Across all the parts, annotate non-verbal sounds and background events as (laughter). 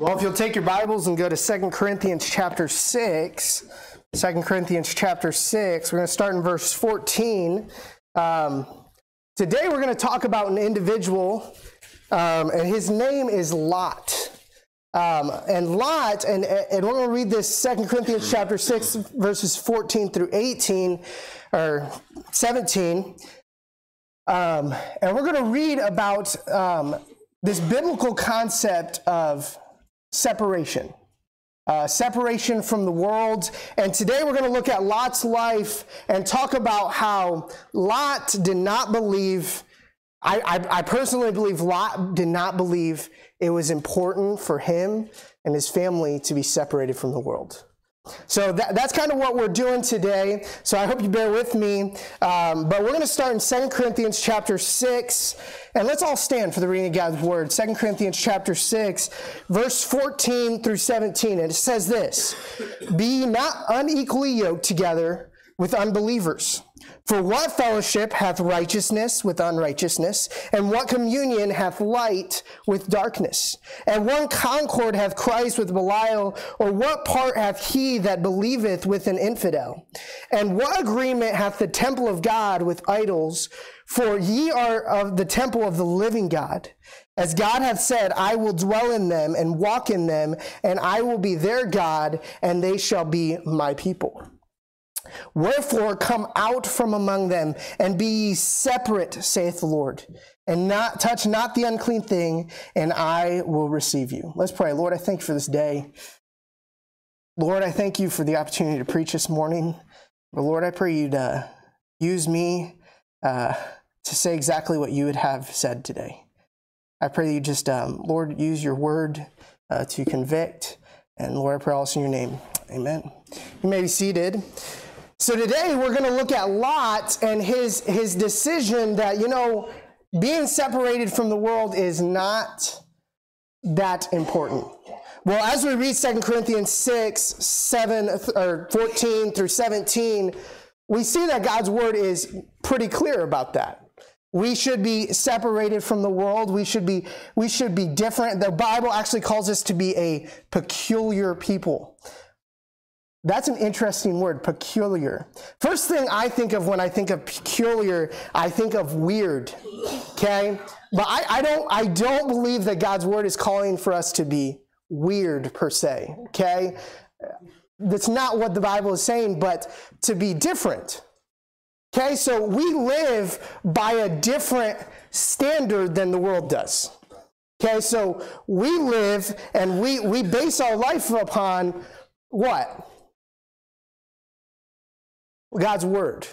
Well, if you'll take your Bibles and go to 2 Corinthians chapter 6, 2 Corinthians chapter 6, we're going to start in verse 14. Um, today we're going to talk about an individual, um, and his name is Lot. Um, and Lot, and, and we're going to read this 2 Corinthians chapter 6, verses 14 through 18, or 17. Um, and we're going to read about um, this biblical concept of separation. Uh, separation from the world. And today we're going to look at Lot's life and talk about how Lot did not believe, I, I, I personally believe Lot did not believe it was important for him and his family to be separated from the world. So that, that's kind of what we're doing today. So I hope you bear with me. Um, but we're going to start in 2 Corinthians chapter 6. And let's all stand for the reading of God's word. 2 Corinthians chapter 6, verse 14 through 17. And it says this Be not unequally yoked together with unbelievers. For what fellowship hath righteousness with unrighteousness? And what communion hath light with darkness? And what concord hath Christ with Belial? Or what part hath he that believeth with an infidel? And what agreement hath the temple of God with idols? For ye are of the temple of the living God. As God hath said, I will dwell in them and walk in them, and I will be their God, and they shall be my people. Wherefore come out from among them and be ye separate, saith the Lord, and not touch not the unclean thing, and I will receive you. Let's pray. Lord, I thank you for this day. Lord, I thank you for the opportunity to preach this morning. But Lord, I pray you to use me uh, to say exactly what you would have said today. I pray that you just, um, Lord, use your word uh, to convict. And Lord, I pray also in your name. Amen. You may be seated. So today we're going to look at Lot and his, his decision that, you know, being separated from the world is not that important. Well, as we read 2 Corinthians 6, 7, or 14 through 17, we see that God's word is pretty clear about that. We should be separated from the world. We should be, we should be different. The Bible actually calls us to be a peculiar people. That's an interesting word, peculiar. First thing I think of when I think of peculiar, I think of weird. Okay? But I, I don't I don't believe that God's word is calling for us to be weird per se. Okay? That's not what the Bible is saying, but to be different. Okay, so we live by a different standard than the world does. Okay, so we live and we, we base our life upon what? God's word.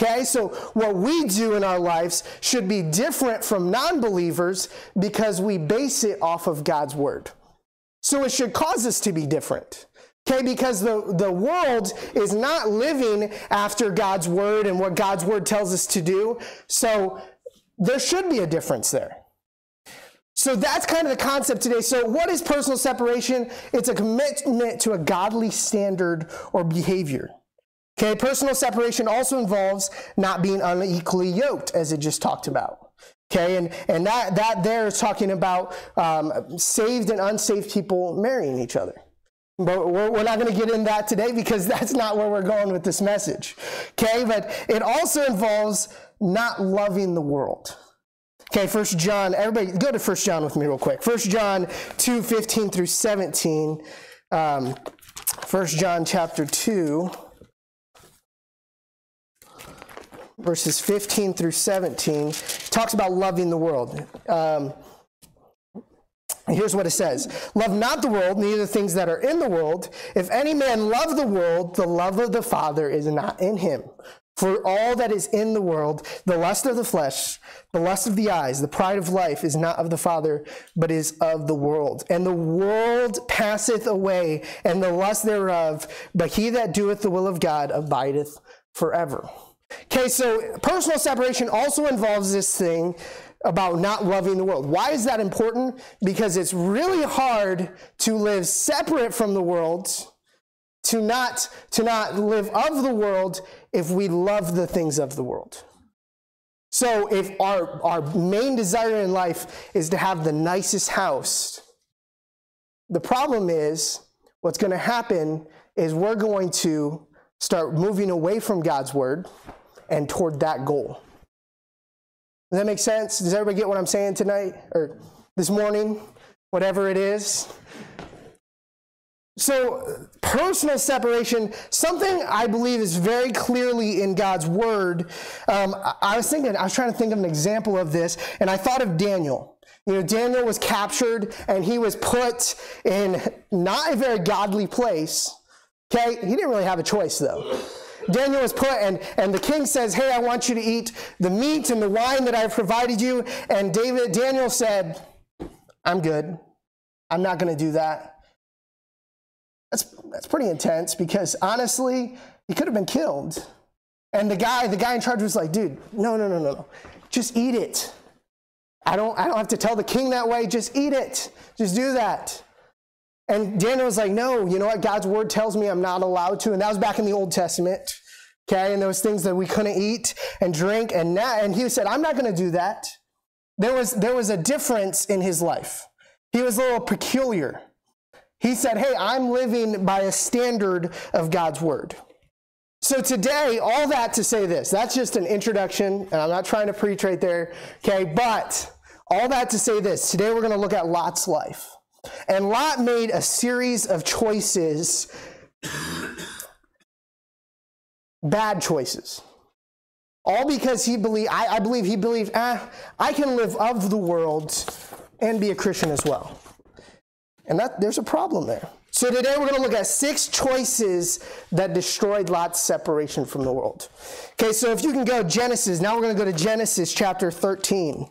Okay, so what we do in our lives should be different from non believers because we base it off of God's word. So it should cause us to be different. Okay, because the, the world is not living after God's word and what God's word tells us to do. So there should be a difference there. So that's kind of the concept today. So, what is personal separation? It's a commitment to a godly standard or behavior. Okay, personal separation also involves not being unequally yoked, as it just talked about. Okay, and, and that, that there is talking about um, saved and unsaved people marrying each other. But we're, we're not going to get in that today because (laughs) that's not where we're going with this message. Okay, but it also involves not loving the world. Okay, First John, everybody go to First John with me real quick. First John 2, 15 through 17. Um, 1 John chapter 2. Verses 15 through 17, talks about loving the world. Um, Here's what it says Love not the world, neither the things that are in the world. If any man love the world, the love of the Father is not in him. For all that is in the world, the lust of the flesh, the lust of the eyes, the pride of life is not of the Father, but is of the world. And the world passeth away, and the lust thereof, but he that doeth the will of God abideth forever. Okay, so personal separation also involves this thing about not loving the world. Why is that important? Because it's really hard to live separate from the world, to not, to not live of the world if we love the things of the world. So if our, our main desire in life is to have the nicest house, the problem is what's going to happen is we're going to start moving away from God's word and toward that goal. Does that make sense? Does everybody get what I'm saying tonight or this morning? Whatever it is. So, personal separation, something I believe is very clearly in God's word. Um, I was thinking, I was trying to think of an example of this, and I thought of Daniel. You know, Daniel was captured and he was put in not a very godly place. Okay, he didn't really have a choice though. Daniel was put, and, and the king says, Hey, I want you to eat the meat and the wine that I've provided you. And David, Daniel said, I'm good. I'm not going to do that. That's, that's pretty intense because honestly, he could have been killed. And the guy, the guy in charge was like, dude, no, no, no, no, no. Just eat it. I don't, I don't have to tell the king that way. Just eat it. Just do that. And Daniel was like, no, you know what? God's word tells me I'm not allowed to. And that was back in the Old Testament. Okay. And there was things that we couldn't eat and drink. And now, and he said, I'm not going to do that. There was, there was a difference in his life. He was a little peculiar. He said, Hey, I'm living by a standard of God's word. So today, all that to say this, that's just an introduction, and I'm not trying to preach right there, okay? But all that to say this, today we're going to look at Lot's life. And Lot made a series of choices, bad choices. All because he believed, I, I believe he believed, ah, I can live of the world and be a Christian as well. And that there's a problem there. So today we're going to look at six choices that destroyed Lot's separation from the world. Okay, so if you can go Genesis, now we're going to go to Genesis chapter 13.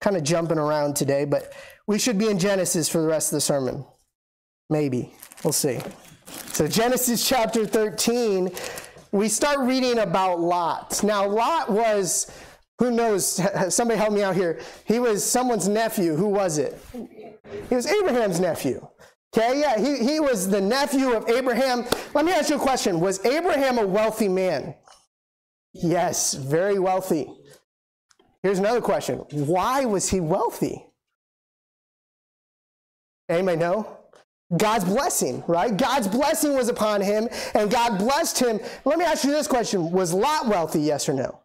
Kind of jumping around today, but we should be in Genesis for the rest of the sermon. Maybe. We'll see. So Genesis chapter 13, we start reading about Lot. Now Lot was who knows? (laughs) Somebody help me out here. He was someone's nephew. Who was it? He was Abraham's nephew. Okay, yeah, he, he was the nephew of Abraham. Let me ask you a question Was Abraham a wealthy man? Yes, very wealthy. Here's another question Why was he wealthy? Anybody know? God's blessing, right? God's blessing was upon him, and God blessed him. Let me ask you this question Was Lot wealthy, yes or no?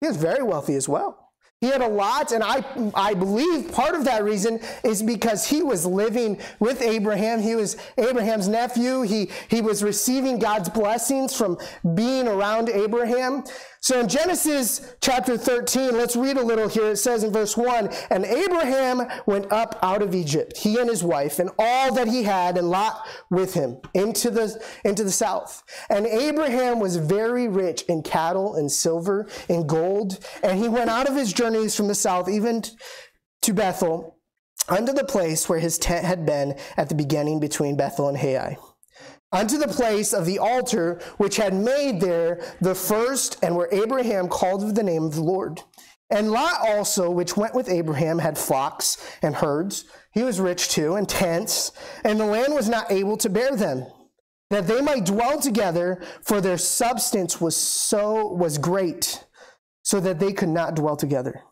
He was very wealthy as well. He had a lot, and I, I believe part of that reason is because he was living with Abraham. He was Abraham's nephew. He, he was receiving God's blessings from being around Abraham. So in Genesis chapter 13, let's read a little here. It says in verse 1 And Abraham went up out of Egypt, he and his wife, and all that he had, and Lot with him, into the, into the south. And Abraham was very rich in cattle and silver and gold. And he went out of his journeys from the south, even to Bethel, unto the place where his tent had been at the beginning between Bethel and Hai unto the place of the altar which had made there the first, and where Abraham called the name of the Lord. And Lot also, which went with Abraham, had flocks and herds. He was rich too, and tents, and the land was not able to bear them, that they might dwell together, for their substance was so was great, so that they could not dwell together.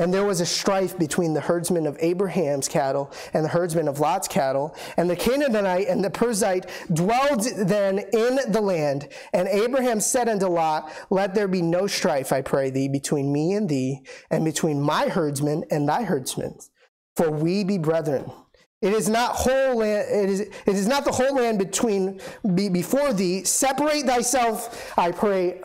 And there was a strife between the herdsmen of Abraham's cattle and the herdsmen of Lot's cattle. And the Canaanite and the Perizzite dwelled then in the land. And Abraham said unto Lot, Let there be no strife, I pray thee, between me and thee, and between my herdsmen and thy herdsmen, for we be brethren. It is not whole land, it is, it is not the whole land between be, before thee. Separate thyself, I pray,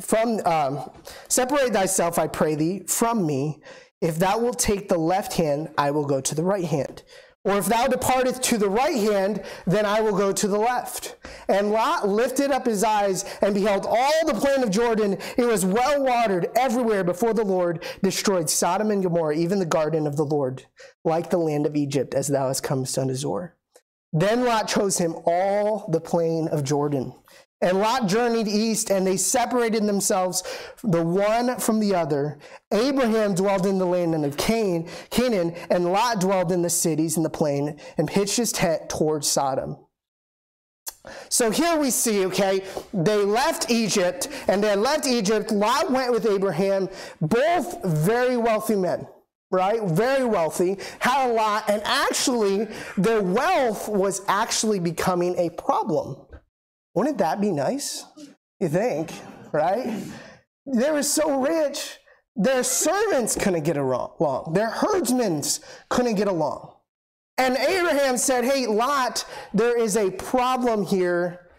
from um, separate thyself, I pray thee, from me. If thou wilt take the left hand, I will go to the right hand. Or if thou departest to the right hand, then I will go to the left. And Lot lifted up his eyes and beheld all the plain of Jordan. It was well watered everywhere before the Lord destroyed Sodom and Gomorrah, even the garden of the Lord, like the land of Egypt, as thou hast come unto Zoar. Then Lot chose him all the plain of Jordan and Lot journeyed east, and they separated themselves the one from the other. Abraham dwelled in the land of Cain, Canaan, and Lot dwelled in the cities in the plain and pitched his tent towards Sodom. So here we see, okay, they left Egypt, and they left Egypt. Lot went with Abraham, both very wealthy men. right? Very wealthy, had a lot, and actually, their wealth was actually becoming a problem. Wouldn't that be nice? You think, right? They were so rich, their servants couldn't get along, their herdsmen couldn't get along. And Abraham said, Hey, Lot, there is a problem here.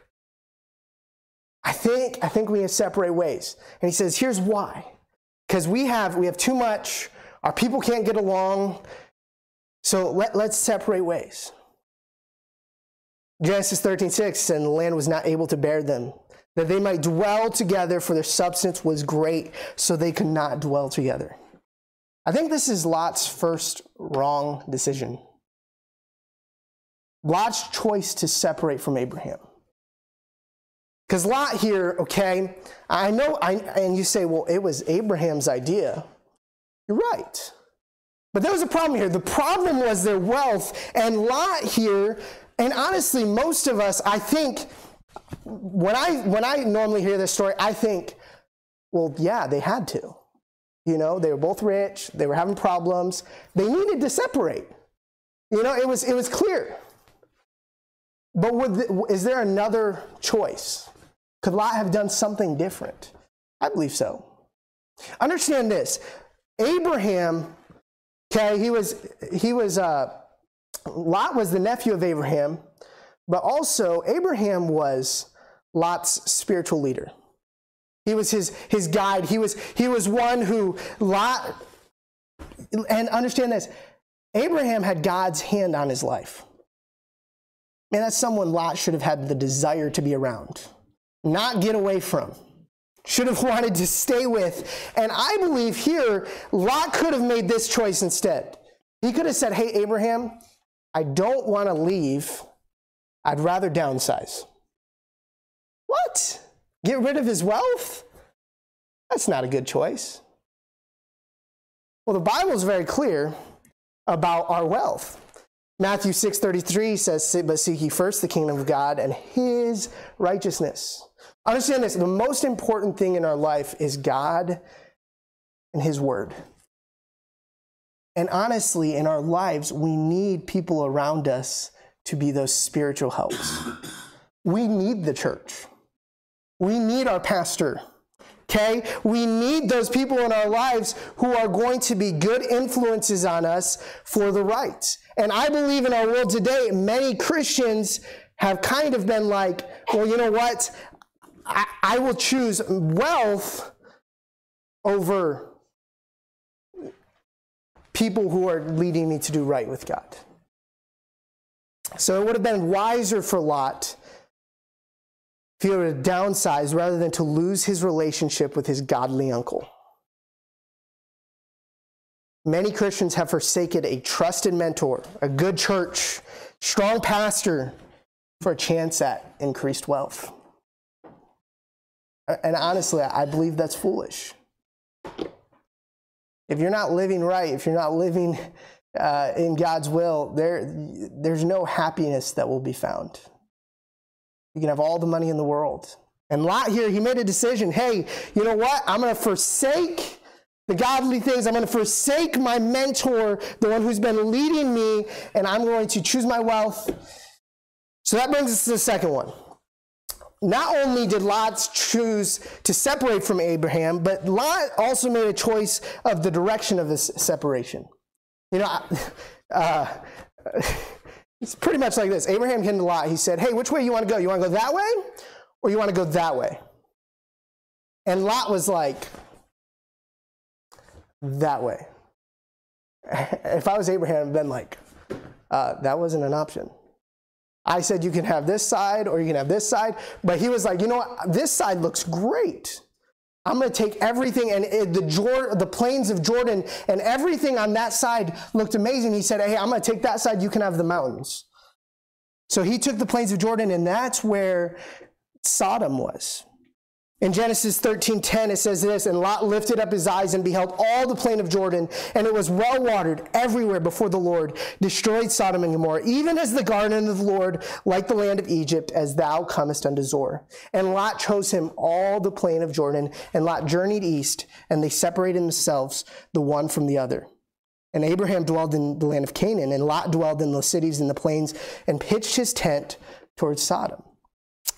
I think, I think we to separate ways. And he says, Here's why. Because we have, we have too much our people can't get along, so let, let's separate ways. Genesis 13, 6, and the land was not able to bear them, that they might dwell together, for their substance was great, so they could not dwell together. I think this is Lot's first wrong decision. Lot's choice to separate from Abraham. Because Lot here, okay, I know, I, and you say, well, it was Abraham's idea. You're right. But there was a problem here. The problem was their wealth. And Lot here, and honestly, most of us, I think, when I when I normally hear this story, I think, well, yeah, they had to. You know, they were both rich, they were having problems, they needed to separate. You know, it was it was clear. But the, is there another choice? Could Lot have done something different? I believe so. Understand this Abraham, okay, he was, he was, uh, Lot was the nephew of Abraham, but also Abraham was Lot's spiritual leader. He was his, his guide. He was, he was one who Lot, and understand this, Abraham had God's hand on his life. Man, that's someone Lot should have had the desire to be around, not get away from should have (laughs) wanted to stay with. And I believe here, Lot could have made this choice instead. He could have said, Hey, Abraham, I don't want to leave. I'd rather downsize. What? Get rid of his wealth? That's not a good choice. Well, the Bible is very clear about our wealth. Matthew 6:33 says, "But seek ye first the kingdom of God and his righteousness." Understand this the most important thing in our life is God and His Word. And honestly, in our lives, we need people around us to be those spiritual helps. We need the church. We need our pastor. Okay? We need those people in our lives who are going to be good influences on us for the right. And I believe in our world today, many Christians have kind of been like, well, you know what? I, I will choose wealth over people who are leading me to do right with God. So it would have been wiser for Lot if he were to downsize rather than to lose his relationship with his godly uncle. Many Christians have forsaken a trusted mentor, a good church, strong pastor for a chance at increased wealth. And honestly, I believe that's foolish. If you're not living right, if you're not living uh, in God's will, there, there's no happiness that will be found. You can have all the money in the world. And Lot here, he made a decision hey, you know what? I'm going to forsake the godly things. I'm going to forsake my mentor, the one who's been leading me, and I'm going to choose my wealth. So that brings us to the second one not only did Lot choose to separate from Abraham, but Lot also made a choice of the direction of this separation. You know, (laughs) uh, (laughs) it's pretty much like this. Abraham came to Lot. He said, Hey, which way you want to go? You want to go that way or you want to go that way? And Lot was like, That way. (laughs) If I was Abraham, been like, uh, That wasn't an option. I said, you can have this side or you can have this side. But he was like, you know what? This side looks great. I'm going to take everything and it, the, Jor- the plains of Jordan and everything on that side looked amazing. He said, hey, I'm going to take that side. You can have the mountains. So he took the plains of Jordan and that's where Sodom was. In Genesis 13:10 it says this, and Lot lifted up his eyes and beheld all the plain of Jordan, and it was well watered everywhere before the Lord, destroyed Sodom and Gomorrah, even as the garden of the Lord, like the land of Egypt, as thou comest unto Zoar. And Lot chose him all the plain of Jordan, and Lot journeyed east, and they separated themselves the one from the other. And Abraham dwelled in the land of Canaan, and Lot dwelled in the cities in the plains and pitched his tent towards Sodom.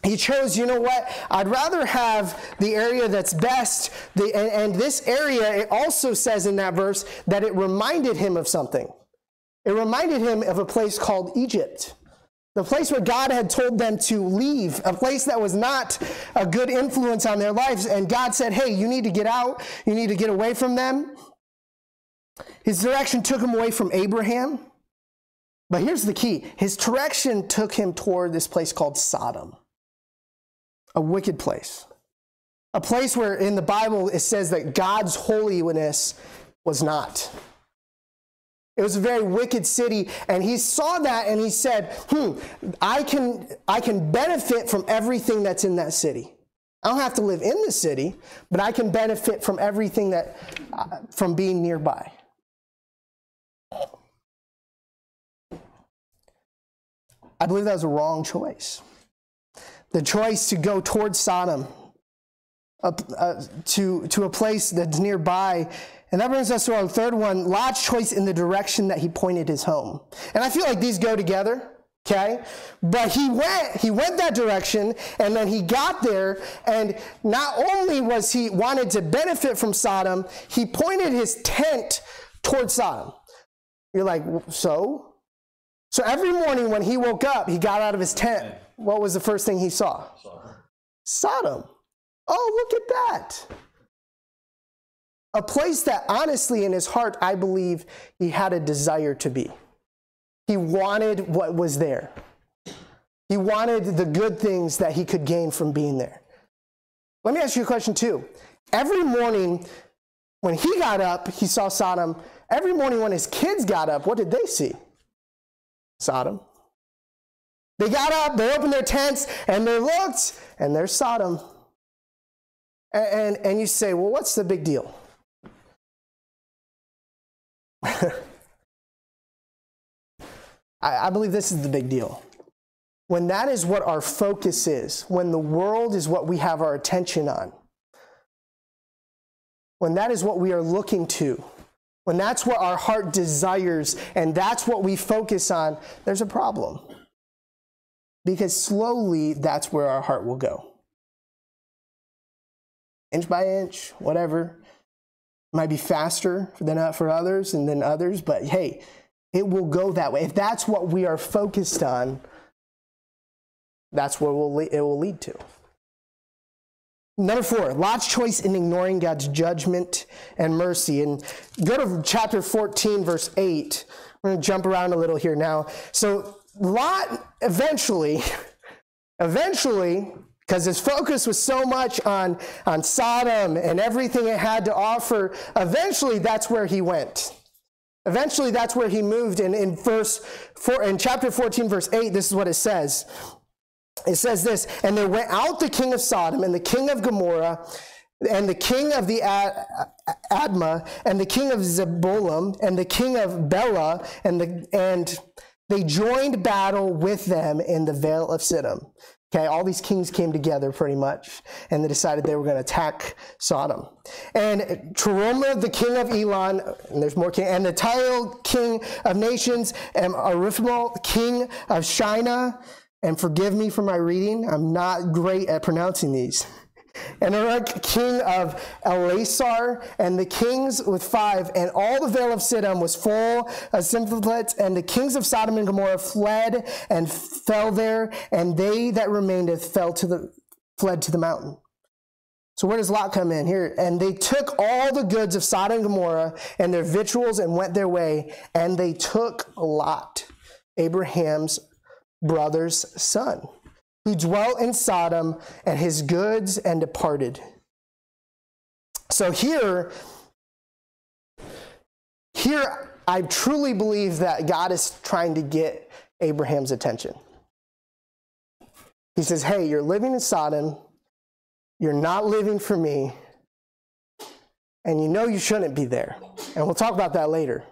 He chose, you know what? I'd rather have the area that's best. The, and, and this area, it also says in that verse that it reminded him of something. It reminded him of a place called Egypt. The place where God had told them to leave, a place that was not a good influence on their lives. And God said, Hey, you need to get out. You need to get away from them. His direction took him away from Abraham. But here's the key his direction took him toward this place called Sodom, a wicked place. A place where in the Bible it says that God's holiness was not. It was a very wicked city, and he saw that and he said, Hmm, I can, I can benefit from everything that's in that city. I don't have to live in the city, but I can benefit from everything that, uh, from being nearby. I believe that was a wrong choice. The choice to go towards Sodom, uh, uh, to, to a place that's nearby. And that brings us to our third one Lot's choice in the direction that he pointed his home. And I feel like these go together. Okay? But he went, he went that direction, and then he got there, and not only was he wanted to benefit from Sodom, he pointed his tent towards Sodom. You're like, so? So every morning when he woke up, he got out of his tent. What was the first thing he saw? Sodom. Oh, look at that. A place that honestly in his heart, I believe he had a desire to be. He wanted what was there. He wanted the good things that he could gain from being there. Let me ask you a question too. Every morning when he got up, he saw Sodom. Every morning when his kids got up, what did they see? Sodom. They got up, they opened their tents, and they looked, and there's Sodom. And, and, and you say, well, what's the big deal? (laughs) I, I believe this is the big deal. When that is what our focus is, when the world is what we have our attention on, when that is what we are looking to, when that's what our heart desires and that's what we focus on, there's a problem. Because slowly, that's where our heart will go. Inch by inch, whatever. Might be faster than for others and then others, but hey, it will go that way. If that's what we are focused on, that's where we'll, it will lead to. Number four, Lot's choice in ignoring God's judgment and mercy. And go to chapter 14, verse 8. We're going to jump around a little here now. So, Lot eventually, (laughs) eventually, because his focus was so much on, on Sodom and everything it had to offer, eventually that's where he went. Eventually, that's where he moved. And in verse four, in chapter 14, verse 8, this is what it says it says this and there went out the king of sodom and the king of gomorrah and the king of the admah and the king of zeboim and the king of bela and the and they joined battle with them in the vale of siddim Okay, all these kings came together pretty much, and they decided they were going to attack Sodom. And Teruma, the king of Elon, and there's more king, and the Tile, king of nations, and Ariphael, king of Shinar, and forgive me for my reading, I'm not great at pronouncing these. And Erech, king of Ellasar, and the kings with five, and all the vale of Siddim was full of slimepits, and the kings of Sodom and Gomorrah fled and fell there, and they that remained fell to the fled to the mountain. So where does Lot come in? Here? And they took all the goods of Sodom and Gomorrah and their victuals and went their way, and they took Lot, Abraham's brother's son, who dwelt in Sodom, and his goods and departed. So here, here I truly believe that God is trying to get Abraham's attention. He says, Hey, you're living in Sodom, you're not living for me, and you know you shouldn't be there. And we'll talk about that later.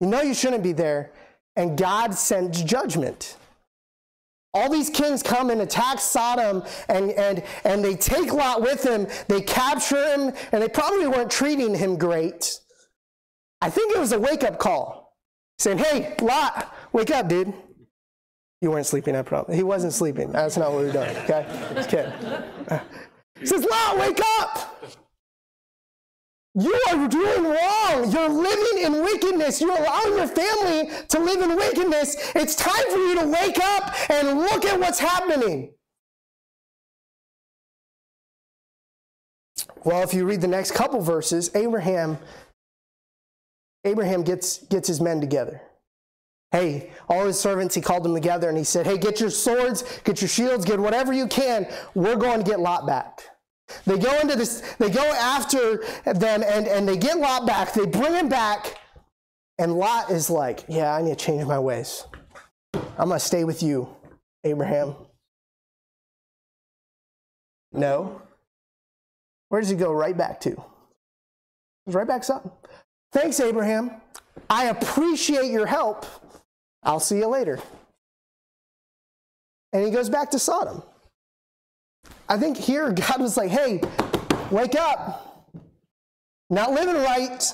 You know you shouldn't be there, and God sends judgment. All these kings come and attack Sodom and, and, and they take Lot with them. They capture him, and they probably weren't treating him great. I think it was a wake up call saying, Hey, Lot, wake up, dude. You weren't sleeping, I promise. He wasn't sleeping. That's not what we're doing, okay? Just kidding. (laughs) He says, Lot, wake up. You are doing wrong. You're living in wickedness. You're allowing your family to live in wickedness. It's time for you to wake up and look at what's happening. Well, if you read the next couple verses, Abraham Abraham gets, gets his men together. Hey, all his servants, he called them together and he said, Hey, get your swords, get your shields, get whatever you can. We're going to get Lot back. They go into this, they go after them and, and they get Lot back. They bring him back. And Lot is like, Yeah, I need to change my ways. I'm going to stay with you, Abraham. No. Where does he go right back to? He's right back up. Thanks, Abraham. I appreciate your help. I'll see you later. And he goes back to Sodom. I think here God was like, hey, wake up. Not living right.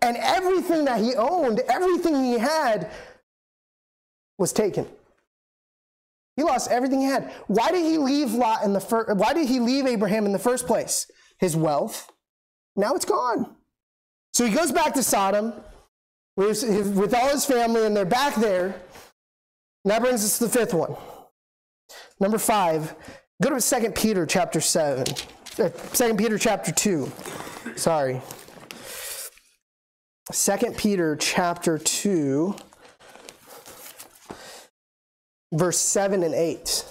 And everything that he owned, everything he had, was taken. He lost everything he had. Why did he leave Lot in the first? Why did he leave Abraham in the first place? His wealth. Now it's gone. So he goes back to Sodom with, with all his family, and they're back there. And that brings us to the fifth one. Number five, go to 2 Peter chapter 7. 2 uh, Peter chapter 2. Sorry. 2 Peter chapter 2, verse 7 and 8.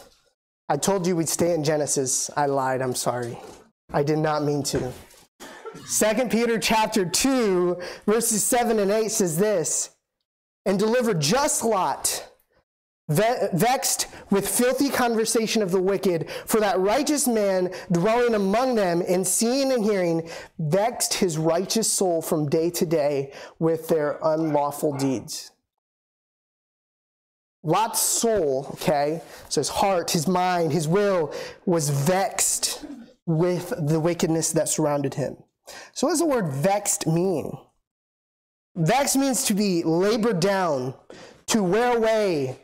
I told you we'd stay in Genesis. I lied. I'm sorry. I did not mean to. Second Peter chapter 2, verses 7 and 8 says this, and deliver just Lot, vexed with filthy conversation of the wicked, for that righteous man dwelling among them and seeing and hearing, vexed his righteous soul from day to day with their unlawful deeds. Lot's soul, okay, so his heart, his mind, his will was vexed with the wickedness that surrounded him. So, what does the word vexed mean? Vexed means to be labored down, to wear away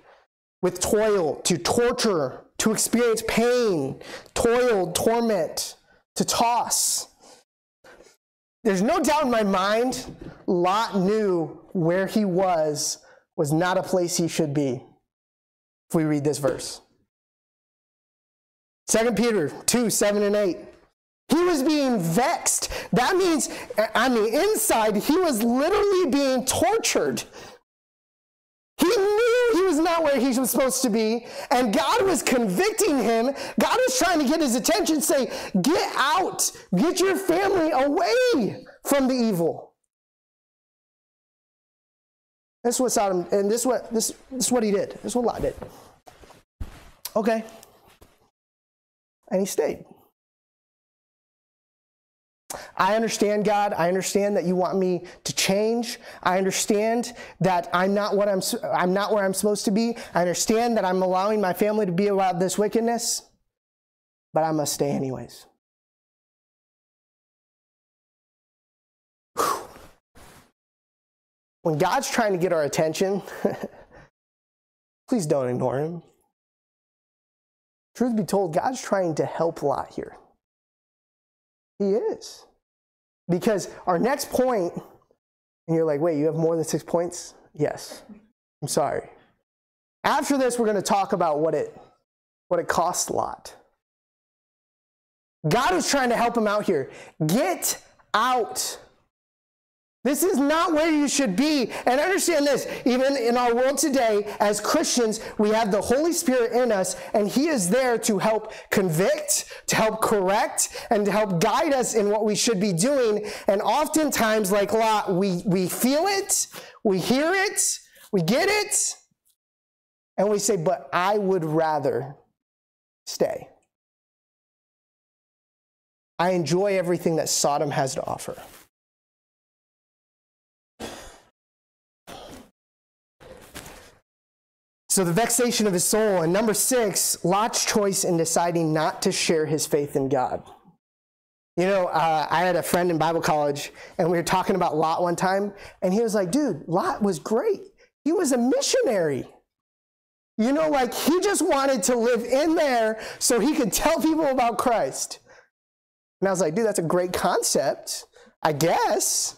with toil, to torture, to experience pain, toil, torment, to toss. There's no doubt in my mind, Lot knew where he was was not a place he should be. If we read this verse. 2 Peter 2 7 and 8. He was being vexed. That means on the inside, he was literally being tortured. He knew was not where he was supposed to be, and God was convicting him. God was trying to get his attention, say, Get out, get your family away from the evil. That's what Sodom, and this is what this, this is what he did. This is what Lot did. Okay. And he stayed. I understand, God. I understand that you want me to change. I understand that I'm not what I'm, I'm not where I'm supposed to be. I understand that I'm allowing my family to be about this wickedness, but I must stay anyways. When God's trying to get our attention, (laughs) please don't ignore him. Truth be told, God's trying to help a Lot here. He is. Because our next point, and you're like, wait, you have more than six points? Yes. I'm sorry. After this, we're going to talk about what it, what it cost Lot. God is trying to help him out here. Get out. This is not where you should be. And understand this even in our world today, as Christians, we have the Holy Spirit in us, and He is there to help convict, to help correct, and to help guide us in what we should be doing. And oftentimes, like Lot, we, we feel it, we hear it, we get it, and we say, But I would rather stay. I enjoy everything that Sodom has to offer. So the vexation of his soul. And number six, Lot's choice in deciding not to share his faith in God. You know, uh, I had a friend in Bible college, and we were talking about Lot one time, and he was like, dude, Lot was great. He was a missionary. You know, like he just wanted to live in there so he could tell people about Christ. And I was like, dude, that's a great concept, I guess.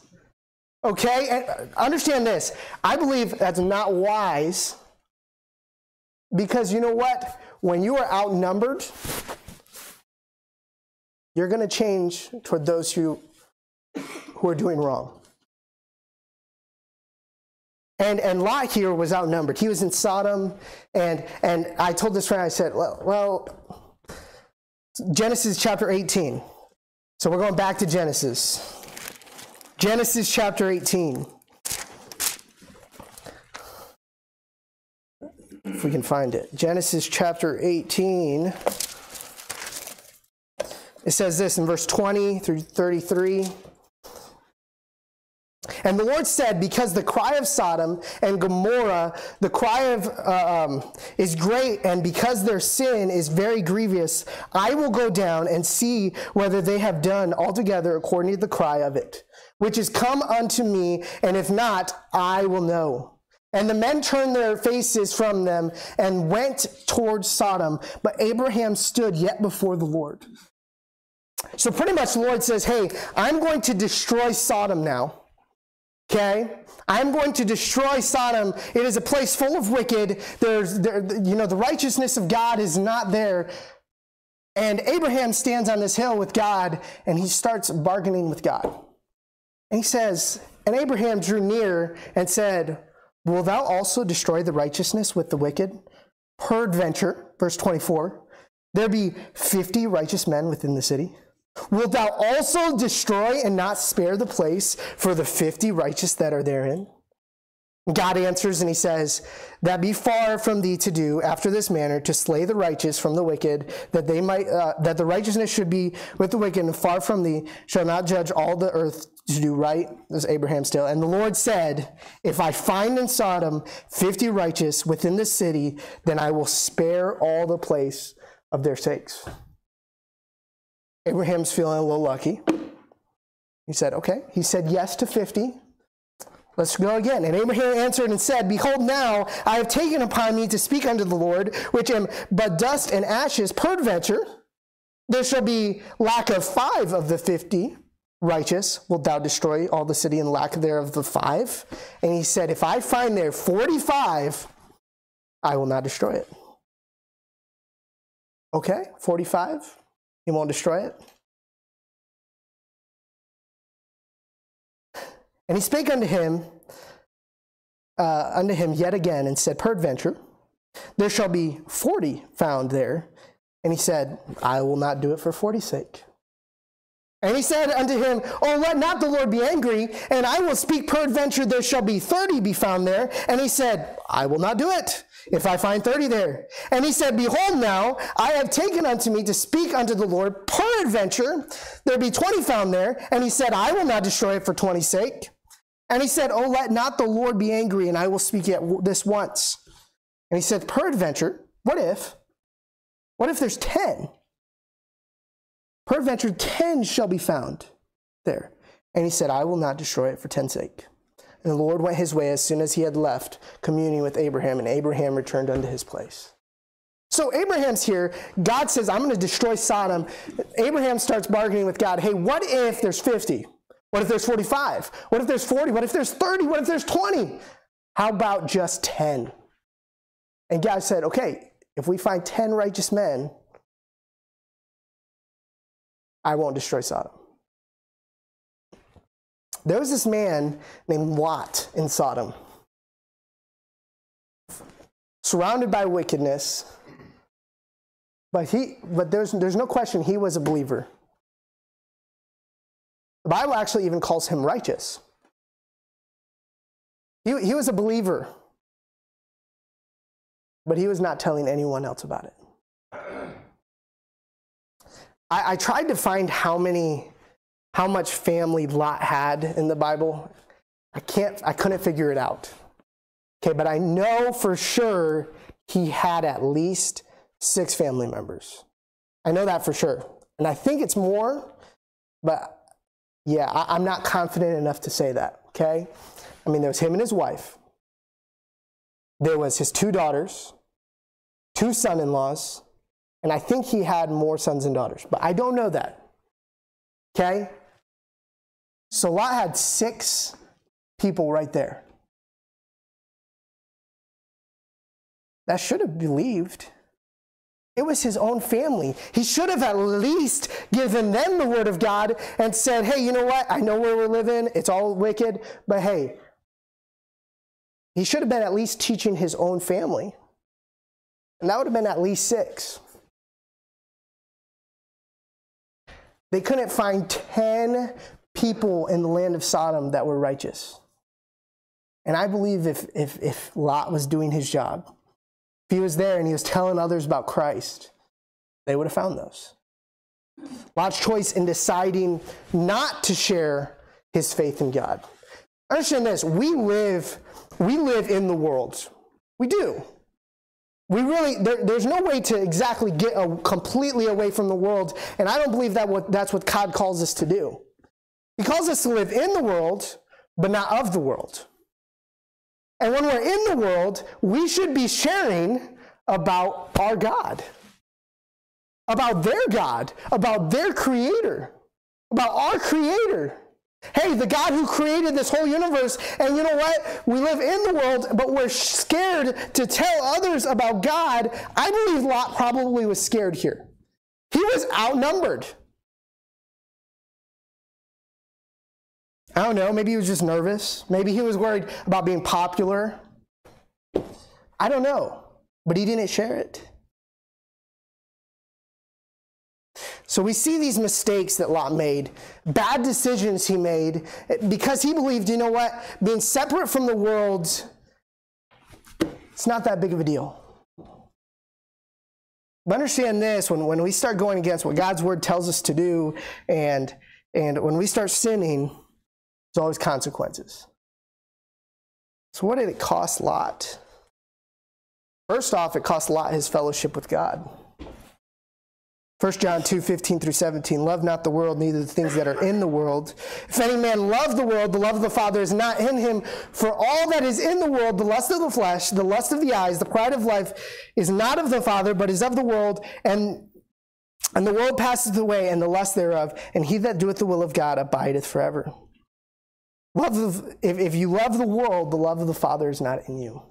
Okay, and understand this. I believe that's not wise because you know what? When you are outnumbered, you're going to change toward those who, who are doing wrong. And, and Lot here was outnumbered. He was in Sodom. And, and I told this friend, I said, well, well, Genesis chapter 18. So we're going back to Genesis. Genesis chapter 18. We can find it. Genesis chapter 18. It says this in verse 20 through 33. And the Lord said, Because the cry of Sodom and Gomorrah, the cry of uh, um, is great, and because their sin is very grievous, I will go down and see whether they have done altogether according to the cry of it, which is come unto me, and if not, I will know. And the men turned their faces from them and went towards Sodom, but Abraham stood yet before the Lord. So pretty much the Lord says, Hey, I'm going to destroy Sodom now. Okay? I'm going to destroy Sodom. It is a place full of wicked. There's, there, you know, the righteousness of God is not there. And Abraham stands on this hill with God and he starts bargaining with God. And he says, And Abraham drew near and said, Will thou also destroy the righteousness with the wicked? Peradventure, verse 24, there be 50 righteous men within the city. Wilt thou also destroy and not spare the place for the fifty righteous that are therein? God answers and he says, That be far from thee to do after this manner, to slay the righteous from the wicked, that they might, uh, that the righteousness should be with the wicked, and far from thee shall not judge all the earth to do right. This is Abraham still. And the Lord said, If I find in Sodom fifty righteous within the city, then I will spare all the place of their sakes. Abraham's feeling a little lucky. He said, Okay. He said yes to 50. Let's go again. And Abraham answered and said, Behold, now I have taken upon me to speak unto the Lord, which am but dust and ashes. Peradventure, there shall be lack of five of the fifty righteous. Wilt thou destroy all the city and lack thereof the five? And he said, If I find there 45, I will not destroy it. Okay, 45. He won't destroy it. And he spake unto him, uh, unto him yet again, and said, Peradventure, there shall be forty found there. And he said, I will not do it for forty's sake. And he said unto him, Oh, let not the Lord be angry, and I will speak peradventure there shall be thirty be found there. And he said, I will not do it if I find 30 there. And he said, Behold, now I have taken unto me to speak unto the Lord, peradventure there be 20 found there. And he said, I will not destroy it for 20's sake. And he said, Oh, let not the Lord be angry, and I will speak yet this once. And he said, Peradventure, what if? What if there's 10? Peradventure, 10 shall be found there. And he said, I will not destroy it for 10's sake. And the Lord went his way as soon as he had left, communing with Abraham, and Abraham returned unto his place. So Abraham's here. God says, I'm going to destroy Sodom. Abraham starts bargaining with God. Hey, what if there's 50? What if there's 45? What if there's 40? What if there's 30? What if there's 20? How about just 10? And God said, okay, if we find 10 righteous men, I won't destroy Sodom. There was this man named Lot in Sodom, surrounded by wickedness. But, he, but there's, there's no question he was a believer. The Bible actually even calls him righteous. He, he was a believer, but he was not telling anyone else about it. I, I tried to find how many how much family Lot had in the Bible. I can't, I couldn't figure it out. Okay, but I know for sure he had at least six family members. I know that for sure. And I think it's more But yeah, I, I'm not confident enough to say that, okay? I mean, there was him and his wife. There was his two daughters, two son-in-laws, and I think he had more sons and daughters, but I don't know that. Okay? So Lot had six people right there. That should have believed. It was his own family. He should have at least given them the word of God and said, hey, you know what? I know where we're living. It's all wicked, but hey, he should have been at least teaching his own family. And that would have been at least six. They couldn't find 10 people in the land of Sodom that were righteous. And I believe if, if, if Lot was doing his job, if he was there and he was telling others about Christ, they would have found those. Lot's choice in deciding not to share his faith in God. Understand this, we live, we live in the world. We do. We really, there, there's no way to exactly get a, completely away from the world, and I don't believe that what, that's what God calls us to do. He calls us to live in the world, but not of the world. And when we're in the world, we should be sharing about our God, about their God, about their creator, about our creator. Hey, the God who created this whole universe, and you know what? We live in the world, but we're scared to tell others about God. I believe Lot probably was scared here. He was outnumbered. I don't know, maybe he was just nervous. Maybe he was worried about being popular. I don't know, but he didn't share it. So we see these mistakes that Lot made, bad decisions he made, because he believed, you know what, being separate from the world, it's not that big of a deal. But understand this when, when we start going against what God's word tells us to do, and, and when we start sinning, there's always consequences. So, what did it cost Lot? First off, it cost Lot his fellowship with God. 1 John 2, 15 through 17. Love not the world, neither the things that are in the world. If any man love the world, the love of the Father is not in him. For all that is in the world, the lust of the flesh, the lust of the eyes, the pride of life, is not of the Father, but is of the world. And, and the world passeth away, and the lust thereof. And he that doeth the will of God abideth forever. Love of, if, if you love the world, the love of the Father is not in you.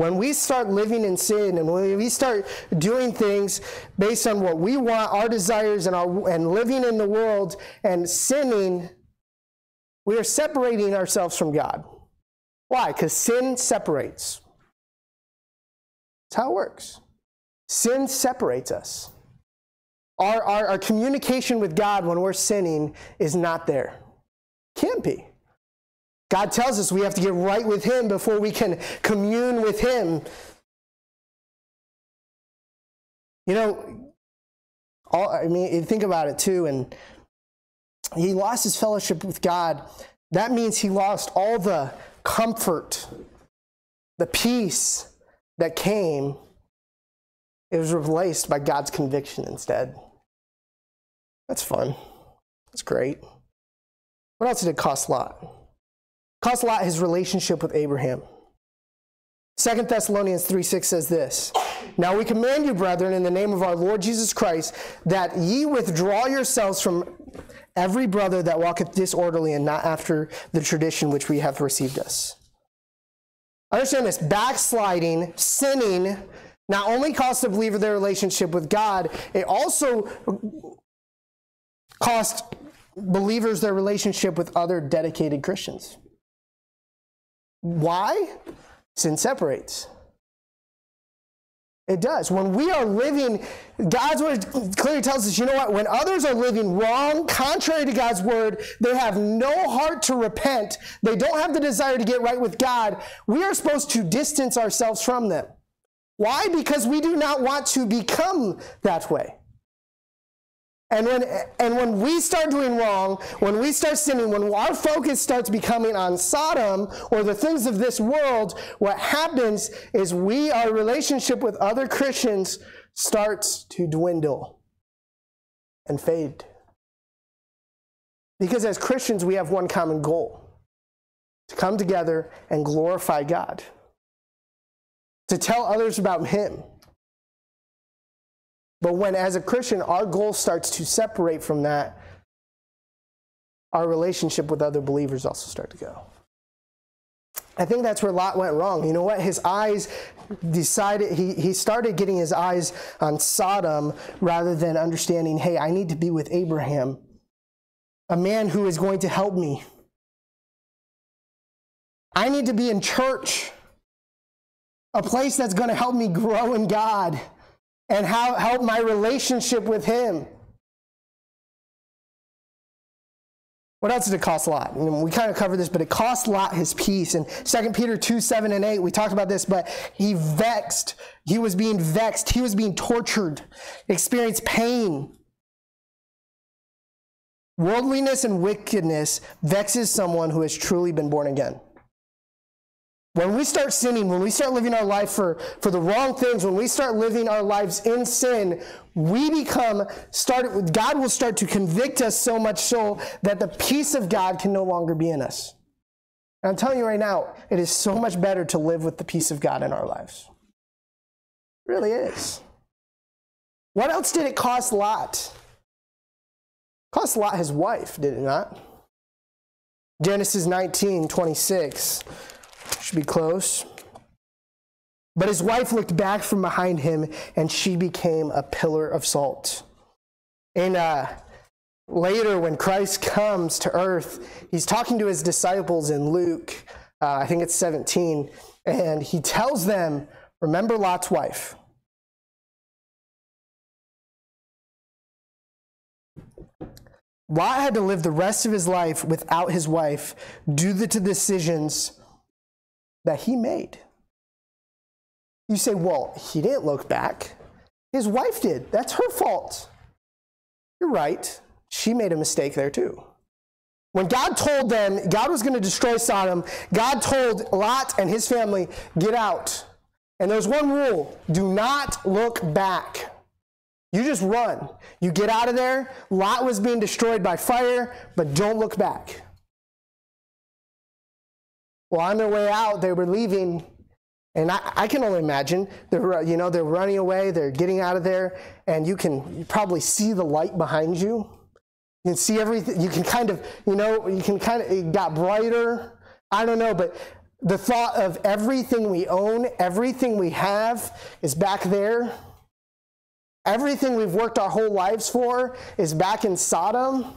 When we start living in sin and when we start doing things based on what we want, our desires, and, our, and living in the world and sinning, we are separating ourselves from God. Why? Because sin separates. That's how it works. Sin separates us. Our, our, our communication with God when we're sinning is not there. Can't be. God tells us we have to get right with Him before we can commune with Him. You know, all, I mean, think about it too, and he lost his fellowship with God. That means he lost all the comfort, the peace that came. It was replaced by God's conviction instead. That's fun. That's great. What else did it cost Lot? It a Lot his relationship with Abraham. 2 Thessalonians 3 6 says this Now we command you, brethren, in the name of our Lord Jesus Christ, that ye withdraw yourselves from every brother that walketh disorderly and not after the tradition which we have received us. Understand this backsliding, sinning, not only costs a believer their relationship with God, it also cost believers their relationship with other dedicated Christians. Why? Sin separates. It does. When we are living, God's word clearly tells us, you know what? When others are living wrong, contrary to God's word, they have no heart to repent. They don't have the desire to get right with God. We are supposed to distance ourselves from them. Why? Because we do not want to become that way. And when, and when we start doing wrong, when we start sinning, when our focus starts becoming on Sodom or the things of this world, what happens is we, our relationship with other Christians starts to dwindle. and fade. Because as Christians, we have one common goal to come together and glorify God, to tell others about Him. But when, as a Christian, our goal starts to separate from that, our relationship with other believers also start to go. I think that's where Lot went wrong. You know what? His eyes decided, he, he started getting his eyes on Sodom rather than understanding, hey, I need to be with Abraham, a man who is going to help me. I need to be in church, a place that's going to help me grow in God and how, help my relationship with Him. What else did it cost a Lot? We kind of covered this, but it cost Lot his peace. In 2 Peter 2 7 and 8, we talked about this, but he vexed. He was being vexed. He was being tortured, experienced pain. Worldliness and wickedness vexes someone who has truly been born again. When we start sinning, when we start living our life for, for the wrong things, when we start living our lives in sin, we become started God will start to convict us so much so that the peace of God can no longer be in us. And I'm telling you right now, it is so much better to live with the peace of God in our lives. It really is. What else did it cost Lot? It cost Lot his wife, did it not? Genesis 19, 26. Should be close. But his wife looked back from behind him, and she became a pillar of salt. And uh, later, when Christ comes to earth, he's talking to his disciples in Luke, uh, I think it's 17, and he tells them, Remember Lot's wife. Lot had to live the rest of his life without his wife due to the decisions that he made. You say, well, he didn't look back. His wife did. That's her fault. You're right. She made a mistake there too. When God told them God was going to destroy Sodom, God told Lot and his family, get out. And there's one rule do not look back. You just run. You get out of there. Lot was being destroyed by fire, but don't look back. Well, on their way out, they were leaving, and I, I, can only imagine they're you know they're running away, they're getting out of there, and you can you probably see the light behind you. You can see everything. You can kind of you know you can kind of it got brighter. I don't know, but the thought of everything we own, everything we have, is back there. Everything we've worked our whole lives for is back in Sodom.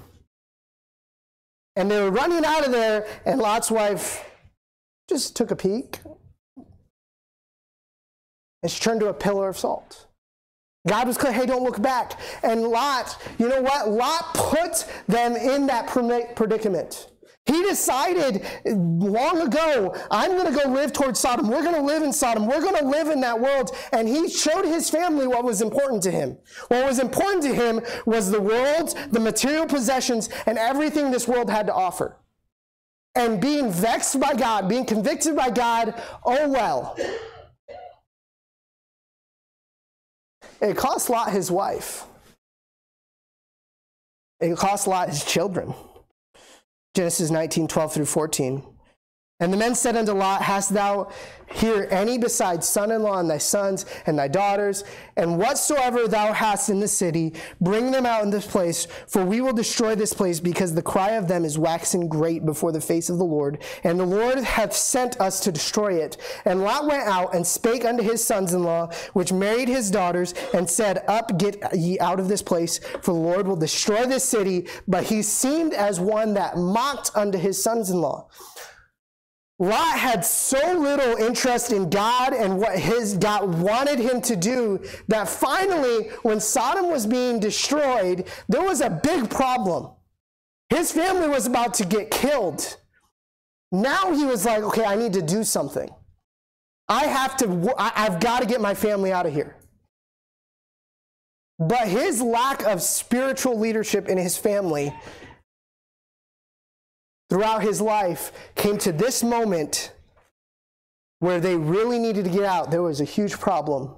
And they were running out of there, and Lot's wife just took a peek. And she turned to a pillar of salt. God was clear, hey, don't look back. And Lot, you know what? Lot put them in that predicament. He decided long ago, I'm going to go live towards Sodom. We're going to live in Sodom. We're going to live in that world. And he showed his family what was important to him. What was important to him was the world, the material possessions, and everything this world had to offer and being vexed by God, being convicted by God, oh well. It cost Lot his wife. It cost Lot his children. Genesis 19, 12 through 14. And the men said unto Lot, Hast thou here any besides son in law and thy sons and thy daughters? And whatsoever thou hast in the city, bring them out in this place, for we will destroy this place, because the cry of them is waxing great before the face of the Lord. And the Lord hath sent us to destroy it. And Lot went out and spake unto his sons in law, which married his daughters, and said, Up, get ye out of this place, for the Lord will destroy this city. But he seemed as one that mocked unto his sons in law. Lot had so little interest in God and what his God wanted him to do that finally, when Sodom was being destroyed, there was a big problem. His family was about to get killed. Now he was like, okay, I need to do something. I have to, I've got to get my family out of here. But his lack of spiritual leadership in his family throughout his life came to this moment where they really needed to get out. There was a huge problem.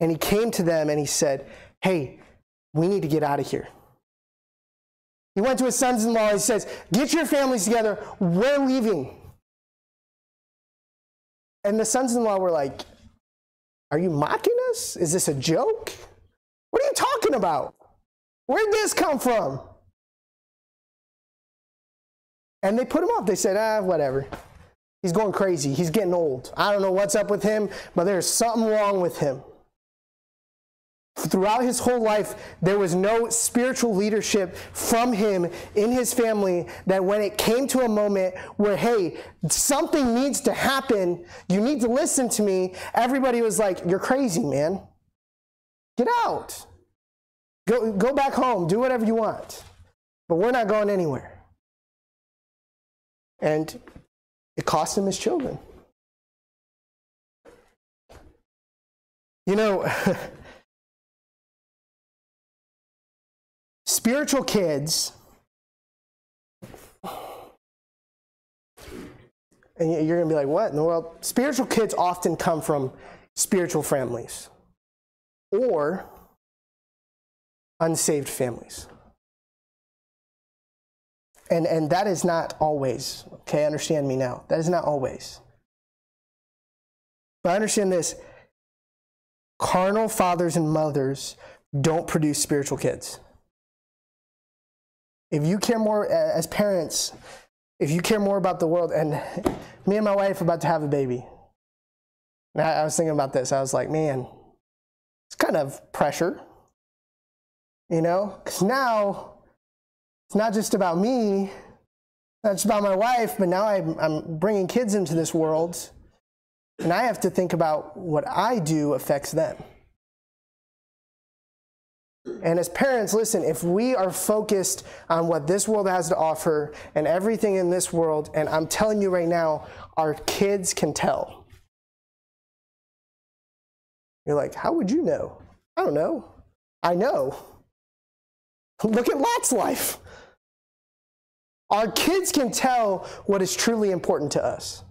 And he came to them and he said, Hey, We need to get out of here. He went to his sons in law. He says, Get your families together. We're leaving. And the sons in law were like, Are you mocking us? Is this a joke? What are you talking about? Where'd this come from? And they put him off. They said, Ah, whatever. He's going crazy. He's getting old. I don't know what's up with him, but there's something wrong with him. Throughout his whole life, there was no spiritual leadership from him in his family that when it came to a moment where, hey, something needs to happen, you need to listen to me, everybody was like, You're crazy, man. Get out. Go, go back home. Do whatever you want. But we're not going anywhere. And it cost him his children. You know, (laughs) spiritual kids, and you're going to be like, what in the world? Spiritual kids often come from spiritual families or unsaved families. And, and that is not always, okay? Understand me now. That is not always. But understand this carnal fathers and mothers don't produce spiritual kids. If you care more as parents, if you care more about the world, and (laughs) me and my wife are about to have a baby. I was thinking about this. I was like, man, it's kind of pressure, you know? Because now it's not just about me, just about my wife, but now I'm, I'm bringing kids into this world. And I have to think about what I do affects them. And as parents, listen, if we are focused on what this world has to offer and everything in this world, and I'm telling you right now, our kids can tell. You're like, how would you know? I don't know. I know. (laughs) Look at Lot's life. Our kids can tell what is truly important to us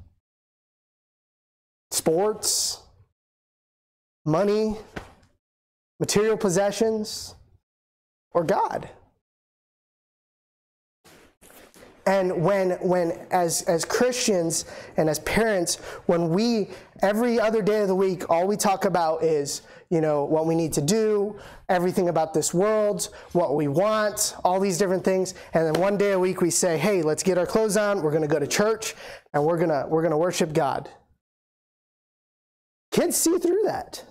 sports, money, material possessions, or God. And when, when as, as Christians and as parents, when we, every other day of the week, all we talk about is, you know, what we need to do, everything about this world, what we want, all these different things. And then one day a week we say, hey, let's get our clothes on, we're going to go to church, and we're going to we're going to worship God. Kids see through that.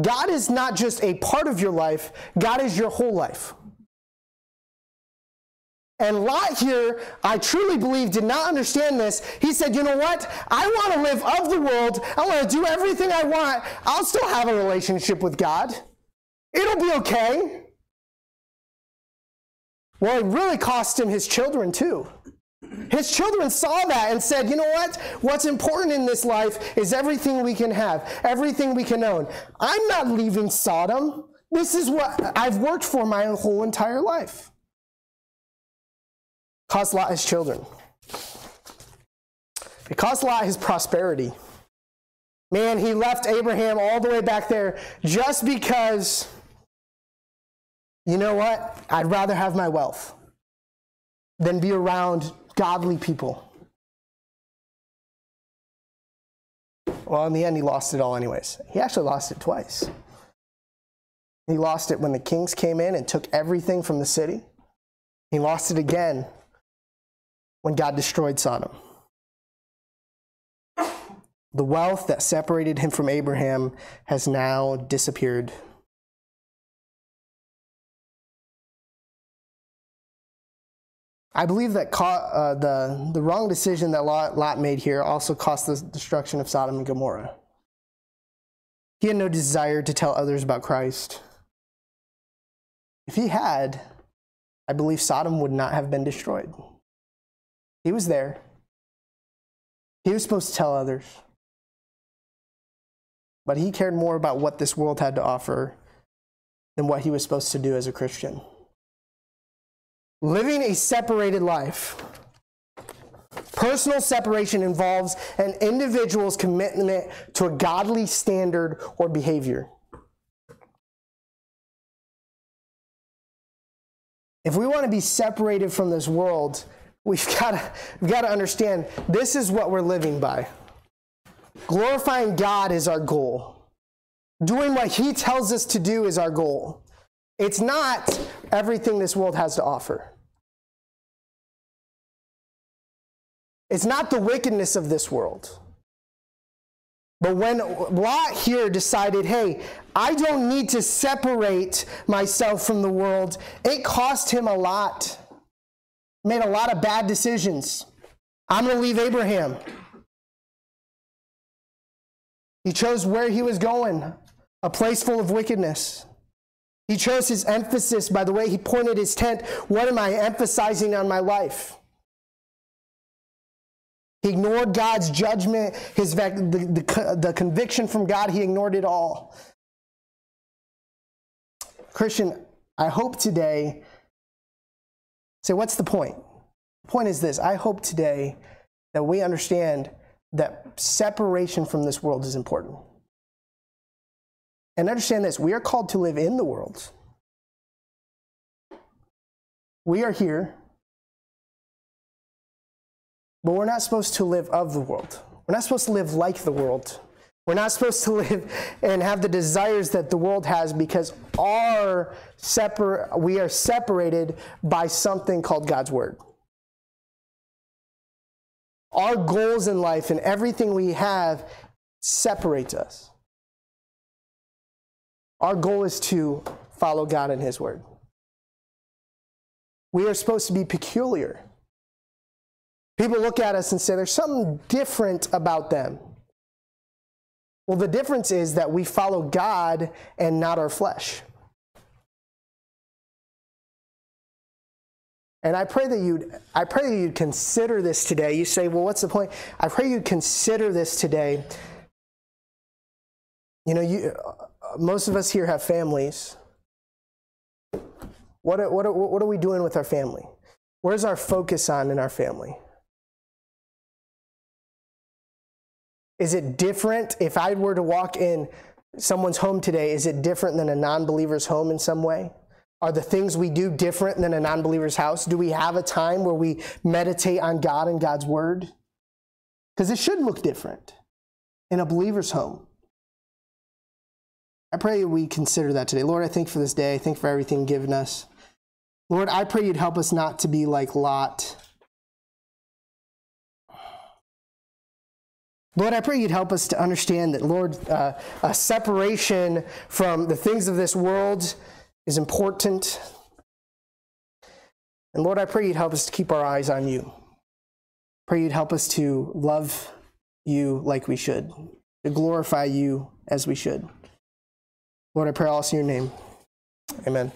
God is not just a part of your life, God is your whole life. And Lot here, I truly believe, did not understand this. He said, You know what? I want to live of the world. I want to do everything I want. I'll still have a relationship with God. It'll be okay. Well, it really cost him his children, too. His children saw that and said, You know what? What's important in this life is everything we can have, everything we can own. I'm not leaving Sodom. This is what I've worked for my whole entire life cost Lot his children. It cost Lot his prosperity. Man, he left Abraham all the way back there just because, you know what? I'd rather have my wealth than be around godly people. Well, in the end, he lost it all, anyways. He actually lost it twice. He lost it when the kings came in and took everything from the city. He lost it again when God destroyed Sodom. The wealth that separated him from Abraham has now disappeared. I believe that uh, the, the wrong decision that Lot, Lot made here also cost the destruction of Sodom and Gomorrah. He had no desire to tell others about Christ. If he had, I believe Sodom would not have been destroyed. He was there. He was supposed to tell others. But he cared more about what this world had to offer than what he was supposed to do as a Christian. Living a separated life. Personal separation involves an individual's commitment to a godly standard or behavior. If we want to be separated from this world, we've (laughs) got to, we've got to understand this is what we're living by. Glorifying God is our goal. Doing what He tells us to do is our goal. It's not everything this world has to offer. It's not the wickedness of this world. But when Lot here decided, hey, I don't need to separate myself from the world, it cost him a lot. Made a lot of bad decisions. I'm going to leave Abraham. He chose where he was going, a place full of wickedness. He chose his emphasis by the way he pointed his tent. What am I emphasizing on my life? He ignored God's judgment, his, the, the, the conviction from God, he ignored it all. Christian, I hope today, say, what's the point? The point is this I hope today that we understand that separation from this world is important. And understand this we are called to live in the world. We are here but we're not supposed to live of the world. We're not supposed to live like the world. We're not supposed to live and have the desires that the world has because our separ- we are separated by something called God's Word. Our goals in life and everything we have separates us. Our goal is to follow God and His Word. We are supposed to be peculiar. People look at us and say there's something different about them. Well, the difference is that we follow God and not our flesh. And I pray that you'd I pray that you'd consider this today. You say, "Well, what's the point?" I pray you'd consider this today. You know, you most of us here have families. What what what are we doing with our family? Where's our focus on in our family? Is it different if I were to walk in someone's home today? Is it different than a non believer's home in some way? Are the things we do different than a non believer's house? Do we have a time where we meditate on God and God's word? Because it should look different in a believer's home. I pray we consider that today. Lord, I thank for this day. I thank for everything given us. Lord, I pray you'd help us not to be like Lot Lord, I pray you'd help us to understand that, Lord, uh, a separation from the things of this world is important. And Lord, I pray you'd help us to keep our eyes on you. Pray you'd help us to love you like we should, to glorify you as we should. Lord, I pray all in your name. Amen.